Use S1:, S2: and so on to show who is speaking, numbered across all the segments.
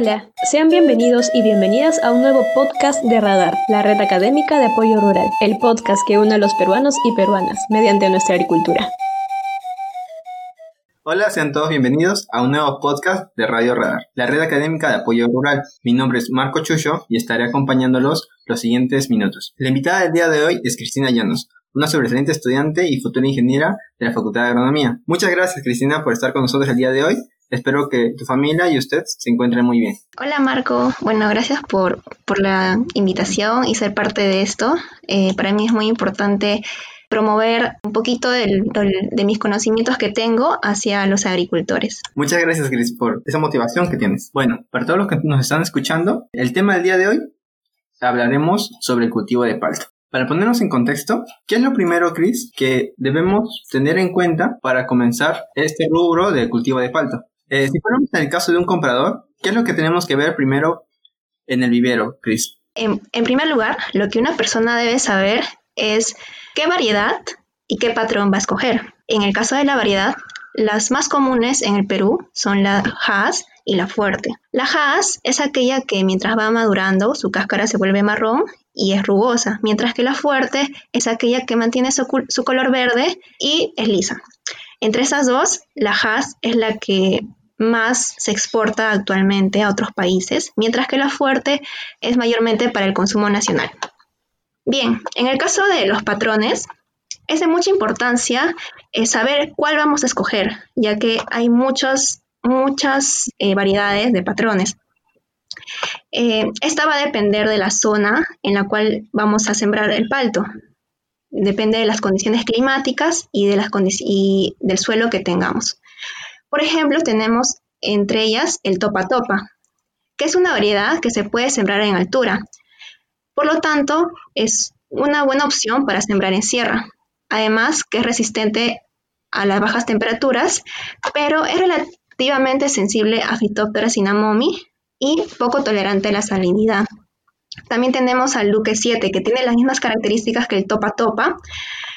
S1: Hola, sean bienvenidos y bienvenidas a un nuevo podcast de Radar, la red académica de apoyo rural, el podcast que une a los peruanos y peruanas mediante nuestra agricultura.
S2: Hola, sean todos bienvenidos a un nuevo podcast de Radio Radar, la red académica de apoyo rural. Mi nombre es Marco Chucho y estaré acompañándolos los siguientes minutos. La invitada del día de hoy es Cristina Llanos, una sobresaliente estudiante y futura ingeniera de la Facultad de Agronomía. Muchas gracias Cristina por estar con nosotros el día de hoy Espero que tu familia y usted se encuentren muy bien.
S3: Hola Marco, bueno, gracias por, la invitación y ser parte de esto. Eh, para mí es muy importante promover un poquito de mis conocimientos que tengo hacia los agricultores.
S2: Muchas gracias, Cris, por esa motivación que tienes. Bueno, para todos los que nos están escuchando, el tema del día de hoy hablaremos sobre el cultivo de palto. Para ponernos en contexto, ¿qué es lo primero, Cris, que debemos tener en cuenta para comenzar este rubro del cultivo de palto? Eh, si ponemos en el caso de un comprador, ¿qué es lo que tenemos que ver primero en el vivero, Chris?
S3: En, en primer lugar, lo que una persona debe saber es qué variedad y qué patrón va a escoger. En el caso de la variedad, las más comunes en el Perú son la Haas y la fuerte. La Haas es aquella que mientras va madurando su cáscara se vuelve marrón y es rugosa, mientras que la fuerte es aquella que mantiene su, su color verde y es lisa. Entre esas dos, la Haas es la que más se exporta actualmente a otros países, mientras que la fuerte es mayormente para el consumo nacional. Bien, en el caso de los patrones, es de mucha importancia eh, saber cuál vamos a escoger, ya que hay muchas, muchas eh, variedades de patrones. Eh, esta va a depender de la zona en la cual vamos a sembrar el palto. Depende de las condiciones climáticas y, de las y del suelo que tengamos. Por ejemplo, tenemos entre ellas el topa topa, que es una variedad que se puede sembrar en altura. Por lo tanto, es una buena opción para sembrar en sierra. Además, que es resistente a las bajas temperaturas, pero es relativamente sensible a Phytophthora cinnamomi y poco tolerante a la salinidad. También tenemos al Luque 7, que tiene las mismas características que el topa topa.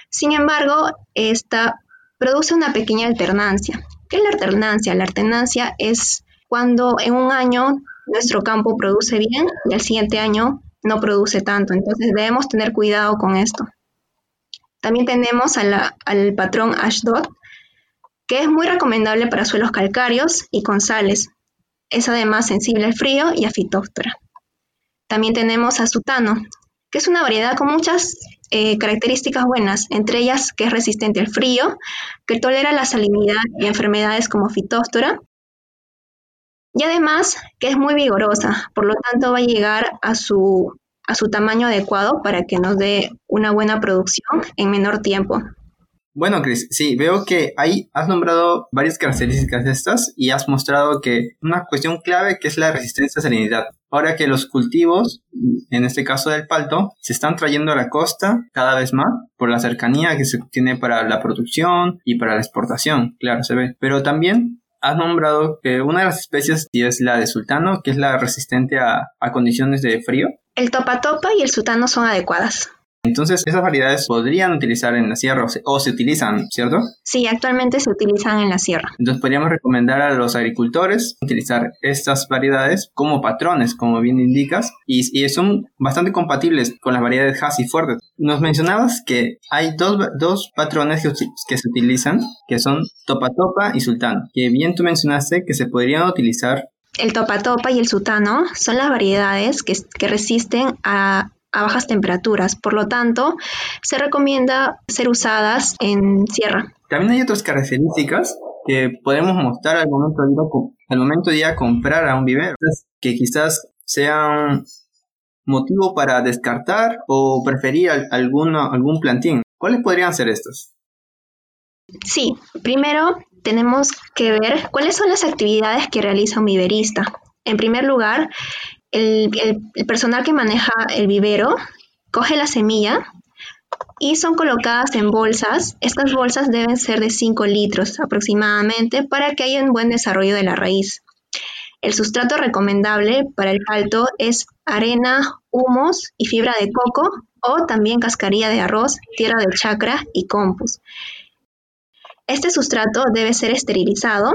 S3: Sin embargo, esta produce una pequeña alternancia. ¿Qué es la alternancia? La alternancia es cuando en un año nuestro campo produce bien y al siguiente año no produce tanto. Entonces debemos tener cuidado con esto. También tenemos al patrón Ashdod, que es muy recomendable para suelos calcáreos y con sales. Es además sensible al frío y a fitóftora. También tenemos a Sutano, que es una variedad con muchas eh, características buenas, entre ellas que es resistente al frío, que tolera la salinidad y enfermedades como fitóstora, y además que es muy vigorosa, por lo tanto va a llegar a su, a su tamaño adecuado para que nos dé una buena producción en menor tiempo.
S2: Bueno, Chris, sí, veo que ahí has nombrado varias características de estas y has mostrado que una cuestión clave que es la resistencia a salinidad. Ahora que los cultivos, en este caso del palto, se están trayendo a la costa cada vez más por la cercanía que se tiene para la producción y para la exportación, claro, se ve. Pero también has nombrado que una de las especies es la de sultano, que es la resistente a, a condiciones de frío.
S3: El topa topa y el sultano son adecuadas.
S2: Entonces, esas variedades podrían utilizar en la sierra o se, utilizan, ¿cierto?
S3: Sí, actualmente se utilizan en la sierra.
S2: Entonces, podríamos recomendar a los agricultores utilizar estas variedades como patrones, como bien indicas, y, son bastante compatibles con las variedades y fuertes. Nos mencionabas que hay dos, patrones que, que, se utilizan, que son topa topa y sultano, que bien tú mencionaste que se podrían utilizar
S3: el topa topa y el sultano son las variedades que, que resisten a a bajas temperaturas. Por lo tanto, se recomienda ser usadas en sierra.
S2: También hay otras características que podemos mostrar al momento de, al momento de ir a comprar a un vivero, que quizás sean motivo para descartar o preferir algún plantín. ¿Cuáles podrían ser estos?
S3: Sí, primero tenemos que ver cuáles son las actividades que realiza un viverista. En primer lugar, el, personal que maneja el vivero coge la semilla y son colocadas en bolsas. Estas bolsas deben ser de 5 litros aproximadamente para que haya un buen desarrollo de la raíz. El sustrato recomendable para el palto es arena, humus y fibra de coco o también cascarilla de arroz, tierra de chacra y compost. Este sustrato debe ser esterilizado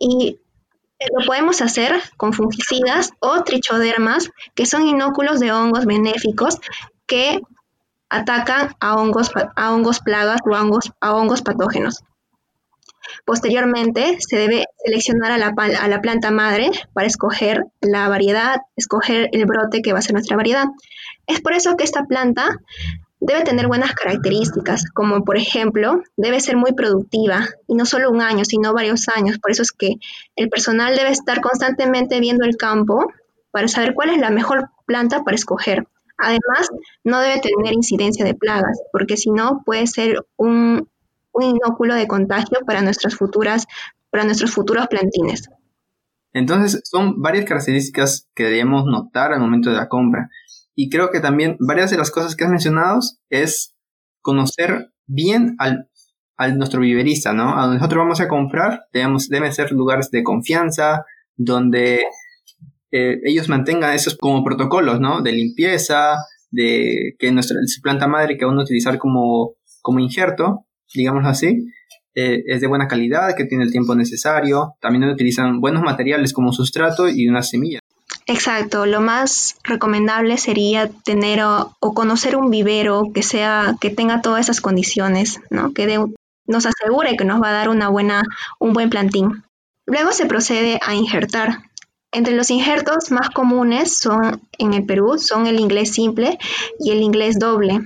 S3: y lo podemos hacer con fungicidas o trichodermas, que son inóculos de hongos benéficos que atacan a hongos, a hongos plagas o hongos, a hongos patógenos. Posteriormente, se debe seleccionar a la, a la, planta madre para escoger la variedad, escoger el brote que va a ser nuestra variedad. Es por eso que esta planta debe tener buenas características, como por ejemplo, debe ser muy productiva, y no solo un año, sino varios años. Por eso es que el personal debe estar constantemente viendo el campo para saber cuál es la mejor planta para escoger. Además, no debe tener incidencia de plagas, porque si no puede ser un, inóculo de contagio para nuestras futuras, para nuestros futuros plantines.
S2: Entonces, son varias características que debemos notar al momento de la compra. Y creo que también varias de las cosas que has mencionado es conocer bien al, al nuestro viverista, ¿no? A donde nosotros vamos a comprar, debemos, deben ser lugares de confianza, donde eh, ellos mantengan esos como protocolos, ¿no? De limpieza, de que nuestra planta madre que van a utilizar como, como injerto, digamos así, eh, es de buena calidad, que tiene el tiempo necesario. También utilizan buenos materiales como sustrato y una semilla.
S3: Exacto, lo más recomendable sería tener o, conocer un vivero que sea que tenga todas esas condiciones, ¿no? Que nos asegure que nos va a dar una buena un buen plantín. Luego se procede a injertar. Entre los injertos más comunes son en el Perú son el inglés simple y el inglés doble.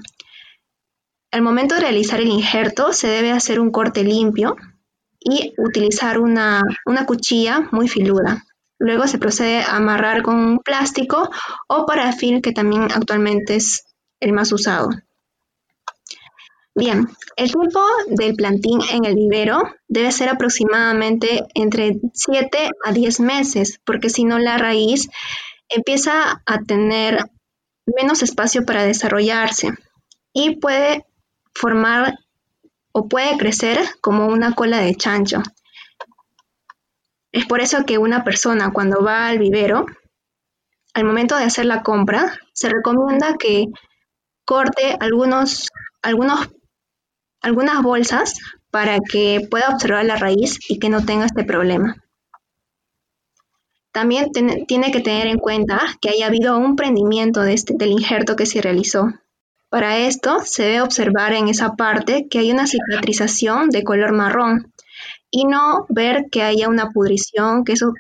S3: Al momento de realizar el injerto se debe hacer un corte limpio y utilizar una, una cuchilla muy filuda. Luego se procede a amarrar con plástico o parafil, que también actualmente es el más usado. Bien, el tiempo del plantín en el vivero debe ser aproximadamente entre 7 a 10 meses, porque si no la raíz empieza a tener menos espacio para desarrollarse y puede formar o puede crecer como una cola de chancho. Es por eso que una persona cuando va al vivero, al momento de hacer la compra, se recomienda que corte algunos, algunas bolsas para que pueda observar la raíz y que no tenga este problema. También tiene que tener en cuenta que haya habido un prendimiento de este, del injerto que se realizó. Para esto se debe observar en esa parte que hay una cicatrización de color marrón y no ver que haya una pudrición, que eso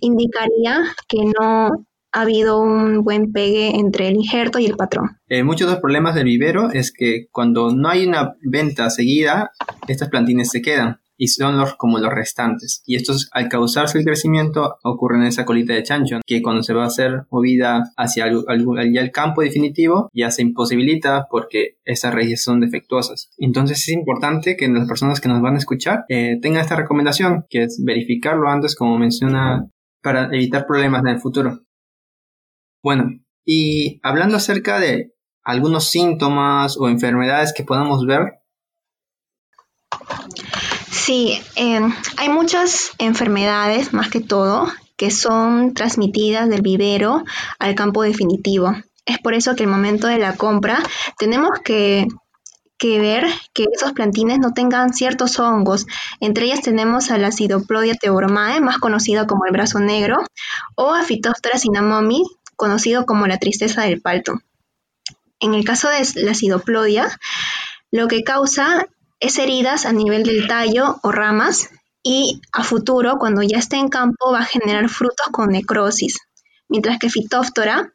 S3: indicaría que no ha habido un buen pegue entre el injerto y el patrón.
S2: Eh, muchos de los problemas del vivero es que cuando no hay una venta seguida, estas plantines se quedan y son los, como los restantes. Y estos, al causarse el crecimiento, ocurre en esa colita de chancho, que cuando se va a hacer movida hacia el, el campo definitivo, ya se imposibilita porque esas raíces son defectuosas. Entonces es importante que las personas que nos van a escuchar eh, tengan esta recomendación, que es verificarlo antes, como menciona, para evitar problemas en el futuro. Bueno, y hablando acerca de algunos síntomas o enfermedades que podamos ver,
S3: Sí, em, hay muchas enfermedades, más que todo, que son transmitidas del vivero al campo definitivo. Es por eso que al momento de la compra tenemos que, ver que esos plantines no tengan ciertos hongos. Entre ellas tenemos a la Acidoplodia teobromae, más conocido como el brazo negro, o a Phytophthora cinnamomi, conocido como la tristeza del palto. En el caso de la Acidoplodia, lo que causa es heridas a nivel del tallo o ramas y a futuro, cuando ya esté en campo, va a generar frutos con necrosis, mientras que Phytophthora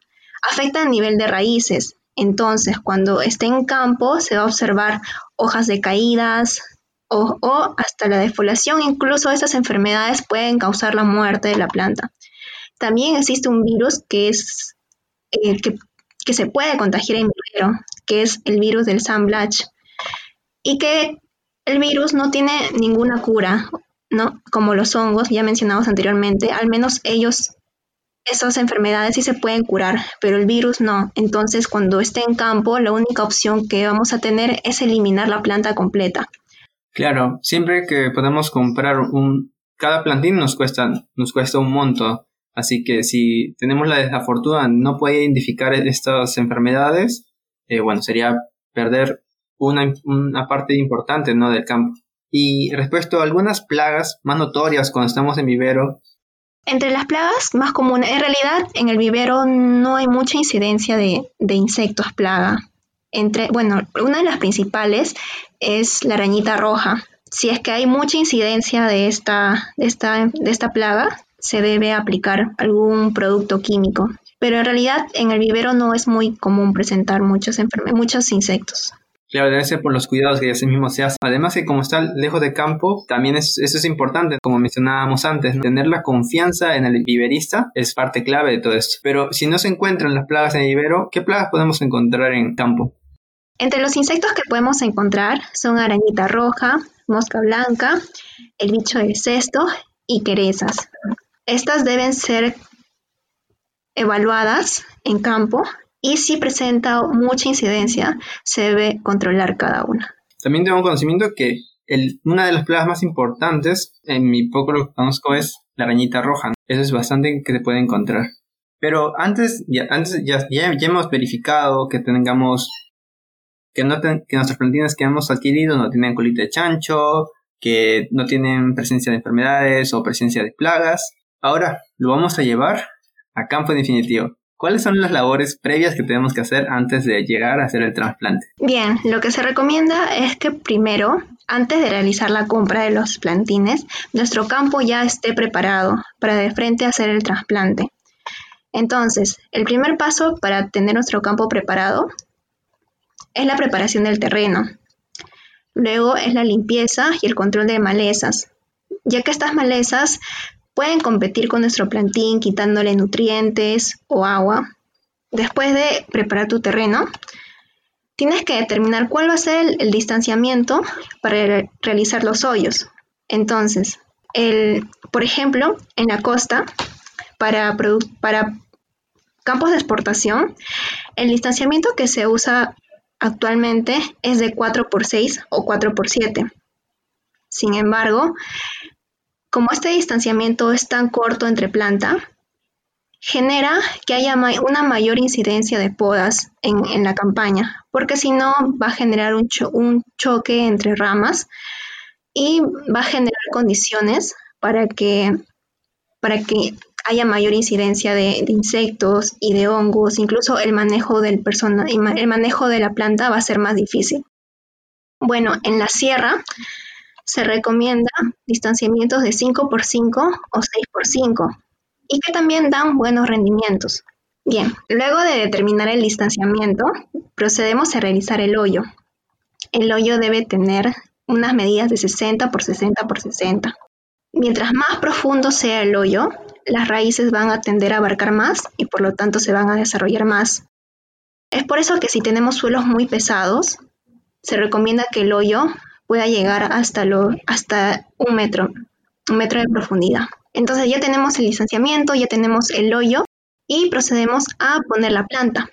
S3: afecta a nivel de raíces. Entonces, cuando esté en campo, se va a observar hojas decaídas o, o hasta la defoliación. Incluso esas enfermedades pueden causar la muerte de la planta. También existe un virus que es eh, que, que, se puede contagiar en vivero, que es el virus del Sandblach y que el virus no tiene ninguna cura, ¿no? Como los hongos ya mencionados anteriormente, al menos ellos, esas enfermedades sí se pueden curar, pero el virus no. Entonces, cuando esté en campo, la única opción que vamos a tener es eliminar la planta completa.
S2: Claro, siempre que podemos comprar un, cada plantín nos cuesta, nos cuesta un monto. Así que si tenemos la desafortuna no puede identificar estas enfermedades, eh, bueno, sería perder una, una parte importante ¿no? del campo. Y respecto a algunas plagas más notorias cuando estamos en vivero.
S3: Entre las plagas más comunes, en realidad en el vivero no hay mucha incidencia de, insectos plaga. Entre, bueno, una de las principales es la arañita roja. Si es que hay mucha incidencia de esta, de esta, de esta plaga, se debe aplicar algún producto químico. Pero en realidad en el vivero no es muy común presentar muchos, muchos insectos.
S2: Debe ser por los cuidados que ese mismo se hace. Además que como está lejos de campo, también es, eso es importante, como mencionábamos antes, tener la confianza en el viverista es parte clave de todo esto. Pero si no se encuentran las plagas en el vivero, ¿qué plagas podemos encontrar en campo?
S3: Entre los insectos que podemos encontrar son arañita roja, mosca blanca, el bicho del cesto y querezas. Estas deben ser evaluadas en campo y si presenta mucha incidencia, se debe controlar cada una.
S2: También tengo conocimiento que una de las plagas más importantes, en mi poco lo que conozco, es la arañita roja. Eso es bastante que se puede encontrar. Pero antes, ya, antes ya, ya, hemos verificado que tengamos que, no que nuestras plantitas que hemos adquirido no tienen colita de chancho, que no tienen presencia de enfermedades o presencia de plagas. Ahora lo vamos a llevar a campo definitivo. ¿Cuáles son las labores previas que tenemos que hacer antes de llegar a hacer el trasplante?
S3: Bien, lo que se recomienda es que primero, antes de realizar la compra de los plantines, nuestro campo ya esté preparado para de frente hacer el trasplante. Entonces, el primer paso para tener nuestro campo preparado es la preparación del terreno. Luego es la limpieza y el control de malezas, ya que estas malezas Pueden competir con nuestro plantín quitándole nutrientes o agua. Después de preparar tu terreno, tienes que determinar cuál va a ser el, distanciamiento para realizar los hoyos. Entonces, por ejemplo, en la costa, para, campos de exportación, el distanciamiento que se usa actualmente es de 4 x 6 o 4 x 7. Sin embargo, como este distanciamiento es tan corto entre planta, genera que haya una mayor incidencia de podas en, la campaña, porque si no va a generar un, choque entre ramas y va a generar condiciones para que, haya mayor incidencia de, insectos y de hongos, incluso el manejo, del el manejo de la planta va a ser más difícil. Bueno, en la sierra se recomienda distanciamientos de 5x5 o 6x5 y que también dan buenos rendimientos. Bien, luego de determinar el distanciamiento, procedemos a realizar el hoyo. El hoyo debe tener unas medidas de 60 por 60 por 60. Mientras más profundo sea el hoyo, las raíces van a tender a abarcar más y por lo tanto se van a desarrollar más. Es por eso que si tenemos suelos muy pesados, se recomienda que el hoyo pueda llegar hasta, lo, hasta un metro, un metro de profundidad. Entonces ya tenemos el distanciamiento, ya tenemos el hoyo y procedemos a poner la planta.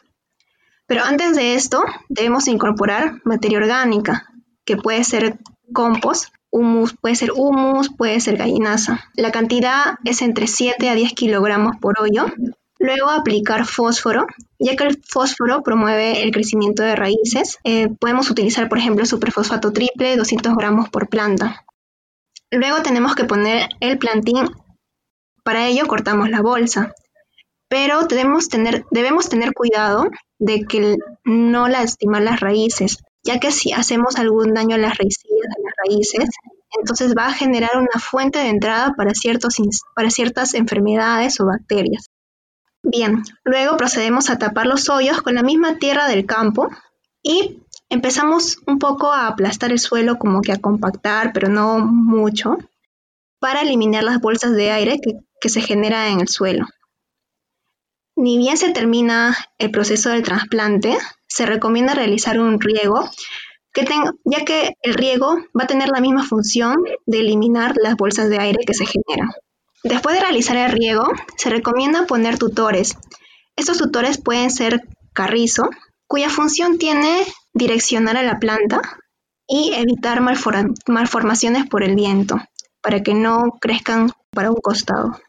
S3: Pero antes de esto debemos incorporar materia orgánica, que puede ser compost, humus, puede ser humus, puede ser gallinaza. La cantidad es entre 7 a 10 kilogramos por hoyo Luego aplicar fósforo, ya que el fósforo promueve el crecimiento de raíces. Eh, podemos utilizar, por ejemplo, superfosfato triple, 200 gramos por planta. Luego tenemos que poner el plantín. Para ello cortamos la bolsa. Pero debemos tener, cuidado de que no lastimar las raíces, ya que si hacemos algún daño a las de las raíces, entonces va a generar una fuente de entrada para ciertas enfermedades o bacterias. Bien, luego procedemos a tapar los hoyos con la misma tierra del campo y empezamos un poco a aplastar el suelo, como que a compactar, pero no mucho, para eliminar las bolsas de aire que, se genera en el suelo. Ni bien se termina el proceso del trasplante, se recomienda realizar un riego, ya que el riego va a tener la misma función de eliminar las bolsas de aire que se generan. Después de realizar el riego, se recomienda poner tutores. Estos tutores pueden ser carrizo, cuya función tiene direccionar a la planta y evitar malformaciones por el viento, para que no crezcan para un costado.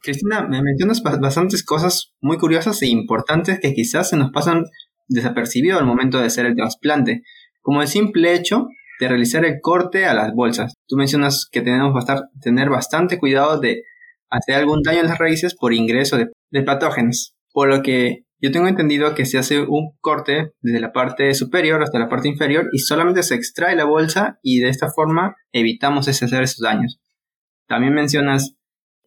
S2: Cristina, me mencionas bastantes cosas muy curiosas e importantes que quizás se nos pasan desapercibido al momento de hacer el trasplante, como el simple hecho de realizar el corte a las bolsas. Tú mencionas que tenemos que tener bastante cuidado de hacer algún daño a las raíces por ingreso de, de patógenos. Por lo que yo tengo entendido que se hace un corte desde la parte superior hasta la parte inferior y solamente se extrae la bolsa y de esta forma evitamos hacer esos daños. También mencionas,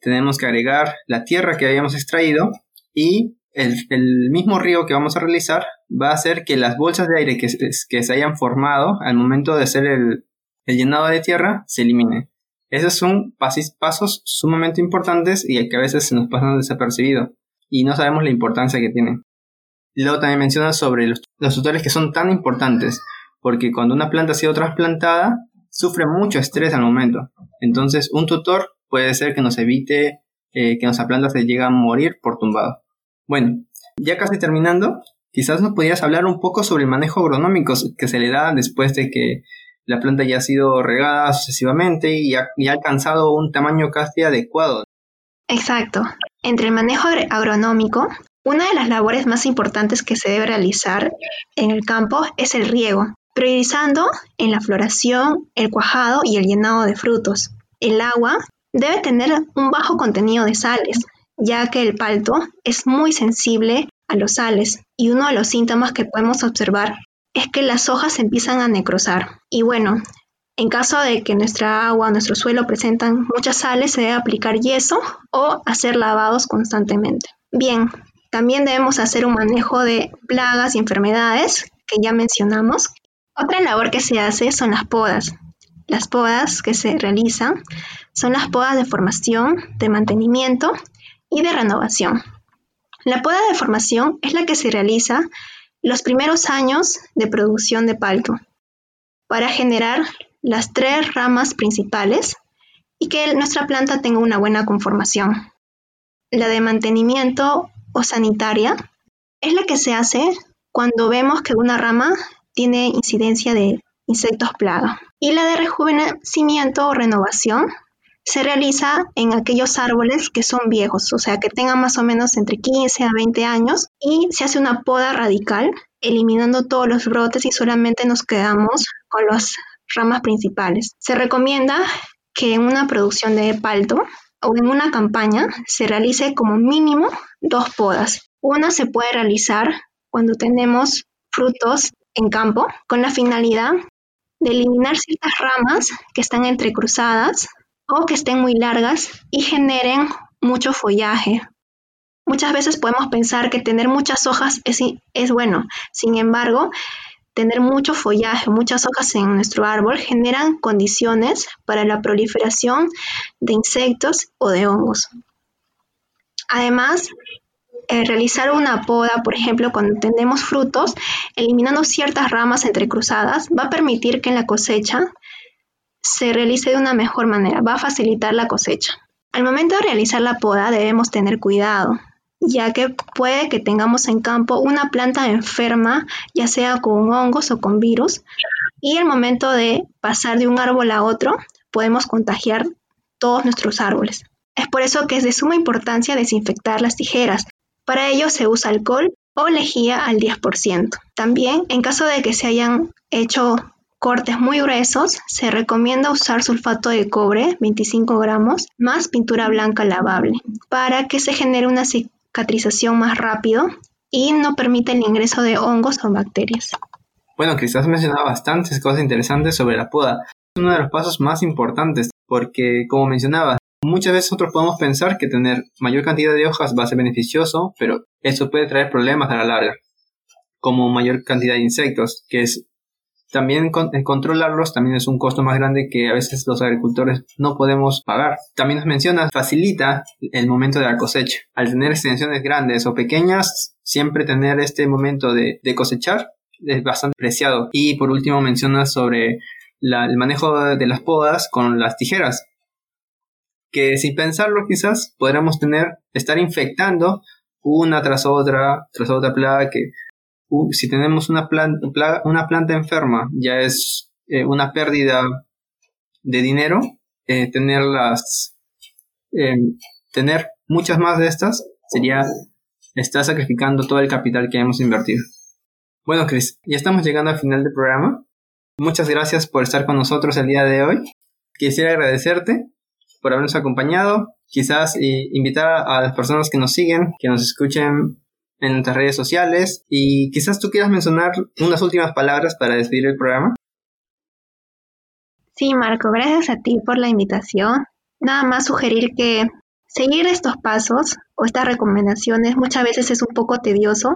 S2: tenemos que agregar la tierra que habíamos extraído y el, mismo río que vamos a realizar va a hacer que las bolsas de aire que, que se hayan formado al momento de hacer el, el llenado de tierra se eliminen. Esos son pasos sumamente importantes y que a veces se nos pasan desapercibidos y no sabemos la importancia que tienen. Luego también menciona sobre los, tutores que son tan importantes, porque cuando una planta ha sido trasplantada, sufre mucho estrés al momento. Entonces, un tutor puede ser que nos evite eh, que nuestra planta se llegue a morir por tumbado. Bueno, ya casi terminando, quizás nos pudieras hablar un poco sobre el manejo agronómico que se le da después de que la planta ya ha sido regada sucesivamente y ha, y ha alcanzado un tamaño casi adecuado.
S3: Exacto. Entre el manejo agronómico, una de las labores más importantes que se debe realizar en el campo es el riego, priorizando en la floración, el cuajado y el llenado de frutos. El agua debe tener un bajo contenido de sales, ya que el palto es muy sensible a los sales y uno de los síntomas que podemos observar es que las hojas empiezan a necrosar. Y bueno, en caso de que nuestra agua o nuestro suelo presentan muchas sales, se debe aplicar yeso o hacer lavados constantemente. Bien, también debemos hacer un manejo de plagas y enfermedades que ya mencionamos. Otra labor que se hace son las podas. Las podas que se realizan son las podas de formación, de mantenimiento y de renovación. La poda de formación es la que se realiza los primeros años de producción de palto para generar las tres ramas principales y que nuestra planta tenga una buena conformación. La de mantenimiento o sanitaria es la que se hace cuando vemos que una rama tiene incidencia de insectos plaga. Y la de rejuvenecimiento o renovación se realiza en aquellos árboles que son viejos, o sea, que tengan más o menos entre 15 a 20 años y se hace una poda radical, eliminando todos los brotes y solamente nos quedamos con los ramas principales. Se recomienda que en una producción de palto o en una campaña se realice como mínimo dos podas. Una se puede realizar cuando tenemos frutos en campo con la finalidad de eliminar ciertas ramas que están entrecruzadas o que estén muy largas y generen mucho follaje. Muchas veces podemos pensar que tener muchas hojas es, es bueno, sin embargo, Tener mucho follaje, muchas hojas en nuestro árbol generan condiciones para la proliferación de insectos o de hongos. Además, eh, realizar una poda, por ejemplo, cuando tenemos frutos, eliminando ciertas ramas entrecruzadas, va a permitir que la cosecha se realice de una mejor manera, va a facilitar la cosecha. Al momento de realizar la poda debemos tener cuidado, ya que puede que tengamos en campo una planta enferma, ya sea con hongos o con virus, y al momento de pasar de un árbol a otro, podemos contagiar todos nuestros árboles. Es por eso que es de suma importancia desinfectar las tijeras. Para ello se usa alcohol o lejía al 10%. También, en caso de que se hayan hecho cortes muy gruesos, se recomienda usar sulfato de cobre, 25 gramos, más pintura blanca lavable, para que se genere una cicatrización más rápido y no permite el ingreso de hongos o bacterias.
S2: Bueno, quizás mencionado bastantes cosas interesantes sobre la poda. Es uno de los pasos más importantes porque, como mencionaba, muchas veces nosotros podemos pensar que tener mayor cantidad de hojas va a ser beneficioso, pero eso puede traer problemas a la larga, como mayor cantidad de insectos, que es también eh, controlarlos también es un costo más grande que a veces los agricultores no podemos pagar. También nos menciona, facilita el momento de la cosecha. Al tener extensiones grandes o pequeñas, siempre tener este momento de, cosechar es bastante preciado. Y por último menciona sobre el manejo de las podas con las tijeras. Que sin pensarlo quizás podríamos tener, estar infectando una tras otra, tras otra plaga que si tenemos una planta, una planta enferma, ya es eh, una pérdida de dinero, eh, tenerlas, em, tener muchas más de estas sería estar sacrificando todo el capital que hemos invertido. Bueno, Chris, ya estamos llegando al final del programa. Muchas gracias por estar con nosotros el día de hoy. Quisiera agradecerte por habernos acompañado. Quizás invitar a las personas que nos siguen, que nos escuchen en nuestras redes sociales y quizás tú quieras mencionar unas últimas palabras para despedir el programa.
S3: Sí, Marco, gracias a ti por la invitación. Nada más sugerir que seguir estos pasos o estas recomendaciones muchas veces es un poco tedioso,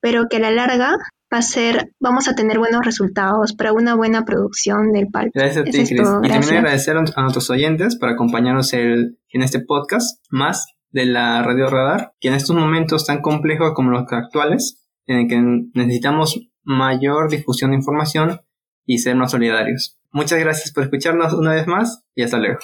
S3: pero que a la larga va a ser, vamos a tener buenos resultados para una buena producción del palco.
S2: Gracias a ti, Cris. Y también agradecer a nuestros oyentes por acompañarnos en este podcast más de la Radio Radar, que en estos momentos tan complejos como los actuales, en el que necesitamos mayor difusión de información y ser más solidarios. Muchas gracias por escucharnos una vez más y hasta luego.